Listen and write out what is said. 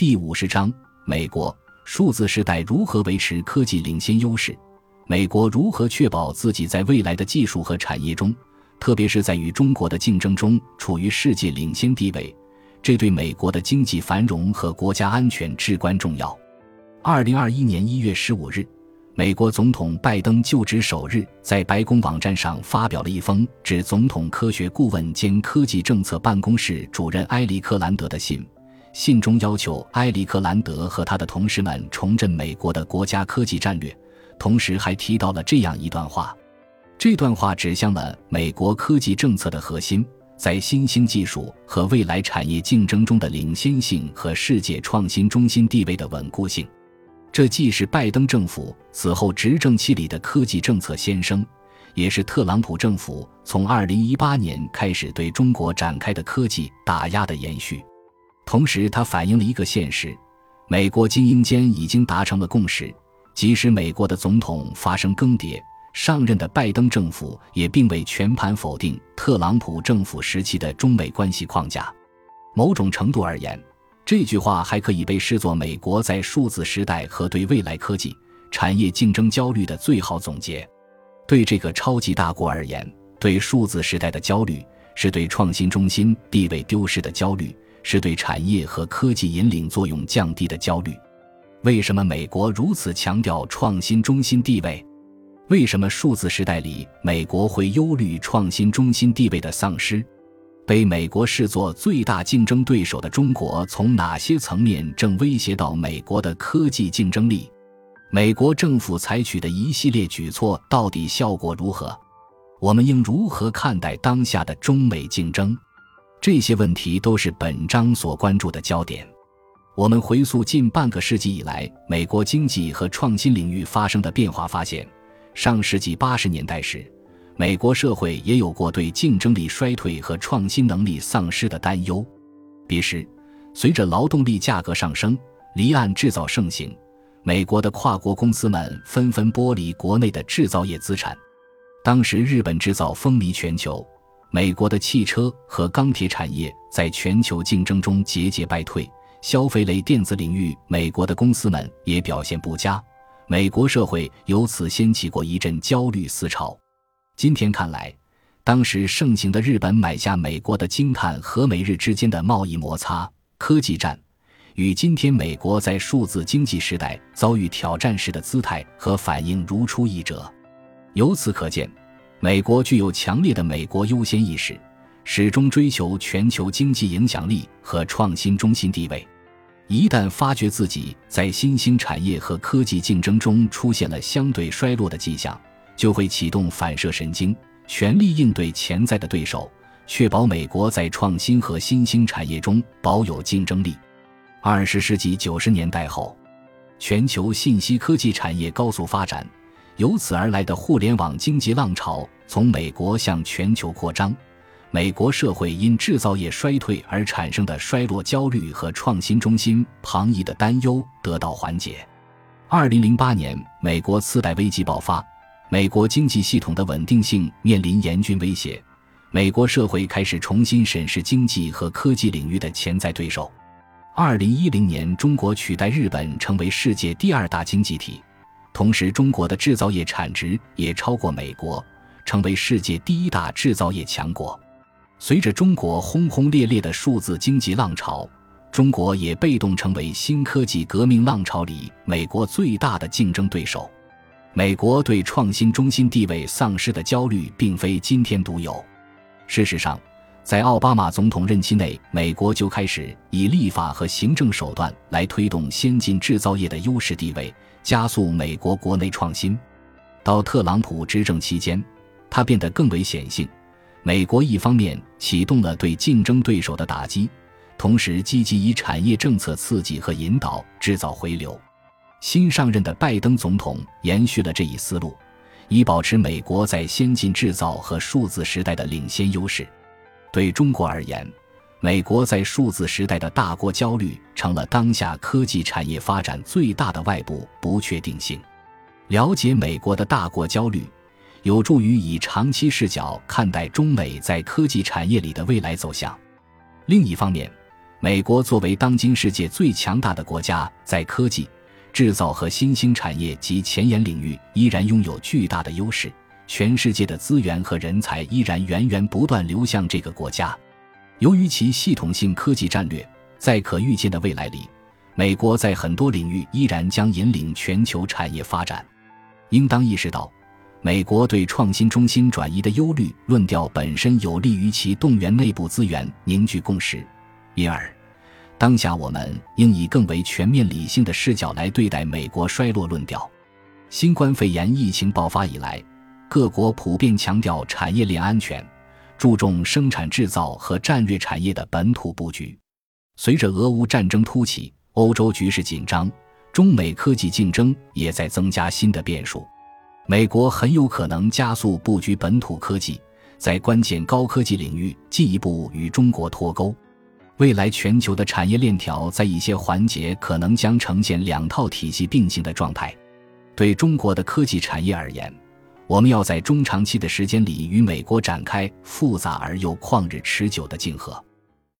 第五十章：美国数字时代如何维持科技领先优势？美国如何确保自己在未来的技术和产业中，特别是在与中国的竞争中处于世界领先地位？这对美国的经济繁荣和国家安全至关重要。二零二一年一月十五日，美国总统拜登就职首日，在白宫网站上发表了一封致总统科学顾问兼科技政策办公室主任埃里克兰德的信。信中要求埃里克兰德和他的同事们重振美国的国家科技战略，同时还提到了这样一段话。这段话指向了美国科技政策的核心，在新兴技术和未来产业竞争中的领先性和世界创新中心地位的稳固性。这既是拜登政府此后执政期里的科技政策先声，也是特朗普政府从2018年开始对中国展开的科技打压的延续。同时，它反映了一个现实：美国精英间已经达成了共识，即使美国的总统发生更迭，上任的拜登政府也并未全盘否定特朗普政府时期的中美关系框架。某种程度而言，这句话还可以被视作美国在数字时代和对未来科技产业竞争焦虑的最好总结。对这个超级大国而言，对数字时代的焦虑是对创新中心地位丢失的焦虑。是对产业和科技引领作用降低的焦虑。为什么美国如此强调创新中心地位？为什么数字时代里美国会忧虑创新中心地位的丧失？被美国视作最大竞争对手的中国，从哪些层面正威胁到美国的科技竞争力？美国政府采取的一系列举措到底效果如何？我们应如何看待当下的中美竞争？这些问题都是本章所关注的焦点。我们回溯近半个世纪以来美国经济和创新领域发生的变化，发现上世纪八十年代时，美国社会也有过对竞争力衰退和创新能力丧失的担忧。彼时，随着劳动力价格上升，离岸制造盛行，美国的跨国公司们纷纷剥离国内的制造业资产。当时，日本制造风靡全球。美国的汽车和钢铁产业在全球竞争中节节败退，消费类电子领域，美国的公司们也表现不佳，美国社会由此掀起过一阵焦虑思潮。今天看来，当时盛行的日本买下美国的京碳和美日之间的贸易摩擦、科技战，与今天美国在数字经济时代遭遇挑战时的姿态和反应如出一辙。由此可见。美国具有强烈的美国优先意识，始终追求全球经济影响力和创新中心地位。一旦发觉自己在新兴产业和科技竞争中出现了相对衰落的迹象，就会启动反射神经，全力应对潜在的对手，确保美国在创新和新兴产业中保有竞争力。二十世纪九十年代后，全球信息科技产业高速发展。由此而来的互联网经济浪潮从美国向全球扩张，美国社会因制造业衰退而产生的衰落焦虑和创新中心旁移的担忧得到缓解。二零零八年，美国次贷危机爆发，美国经济系统的稳定性面临严峻威胁，美国社会开始重新审视经济和科技领域的潜在对手。二零一零年，中国取代日本成为世界第二大经济体。同时，中国的制造业产值也超过美国，成为世界第一大制造业强国。随着中国轰轰烈烈的数字经济浪潮，中国也被动成为新科技革命浪潮里美国最大的竞争对手。美国对创新中心地位丧失的焦虑并非今天独有。事实上，在奥巴马总统任期内，美国就开始以立法和行政手段来推动先进制造业的优势地位。加速美国国内创新，到特朗普执政期间，它变得更为显性。美国一方面启动了对竞争对手的打击，同时积极以产业政策刺激和引导制造回流。新上任的拜登总统延续了这一思路，以保持美国在先进制造和数字时代的领先优势。对中国而言，美国在数字时代的大国焦虑，成了当下科技产业发展最大的外部不确定性。了解美国的大国焦虑，有助于以长期视角看待中美在科技产业里的未来走向。另一方面，美国作为当今世界最强大的国家，在科技、制造和新兴产业及前沿领域依然拥有巨大的优势，全世界的资源和人才依然源源不断流向这个国家。由于其系统性科技战略，在可预见的未来里，美国在很多领域依然将引领全球产业发展。应当意识到，美国对创新中心转移的忧虑论调本身有利于其动员内部资源、凝聚共识。因而，当下我们应以更为全面理性的视角来对待美国衰落论调。新冠肺炎疫情爆发以来，各国普遍强调产业链安全，注重生产制造和战略产业的本土布局。随着俄乌战争突起，欧洲局势紧张，中美科技竞争也在增加新的变数。美国很有可能加速布局本土科技，在关键高科技领域进一步与中国脱钩。未来全球的产业链条在一些环节可能将呈现两套体系并行的状态。对中国的科技产业而言，我们要在中长期的时间里与美国展开复杂而又旷日持久的竞合。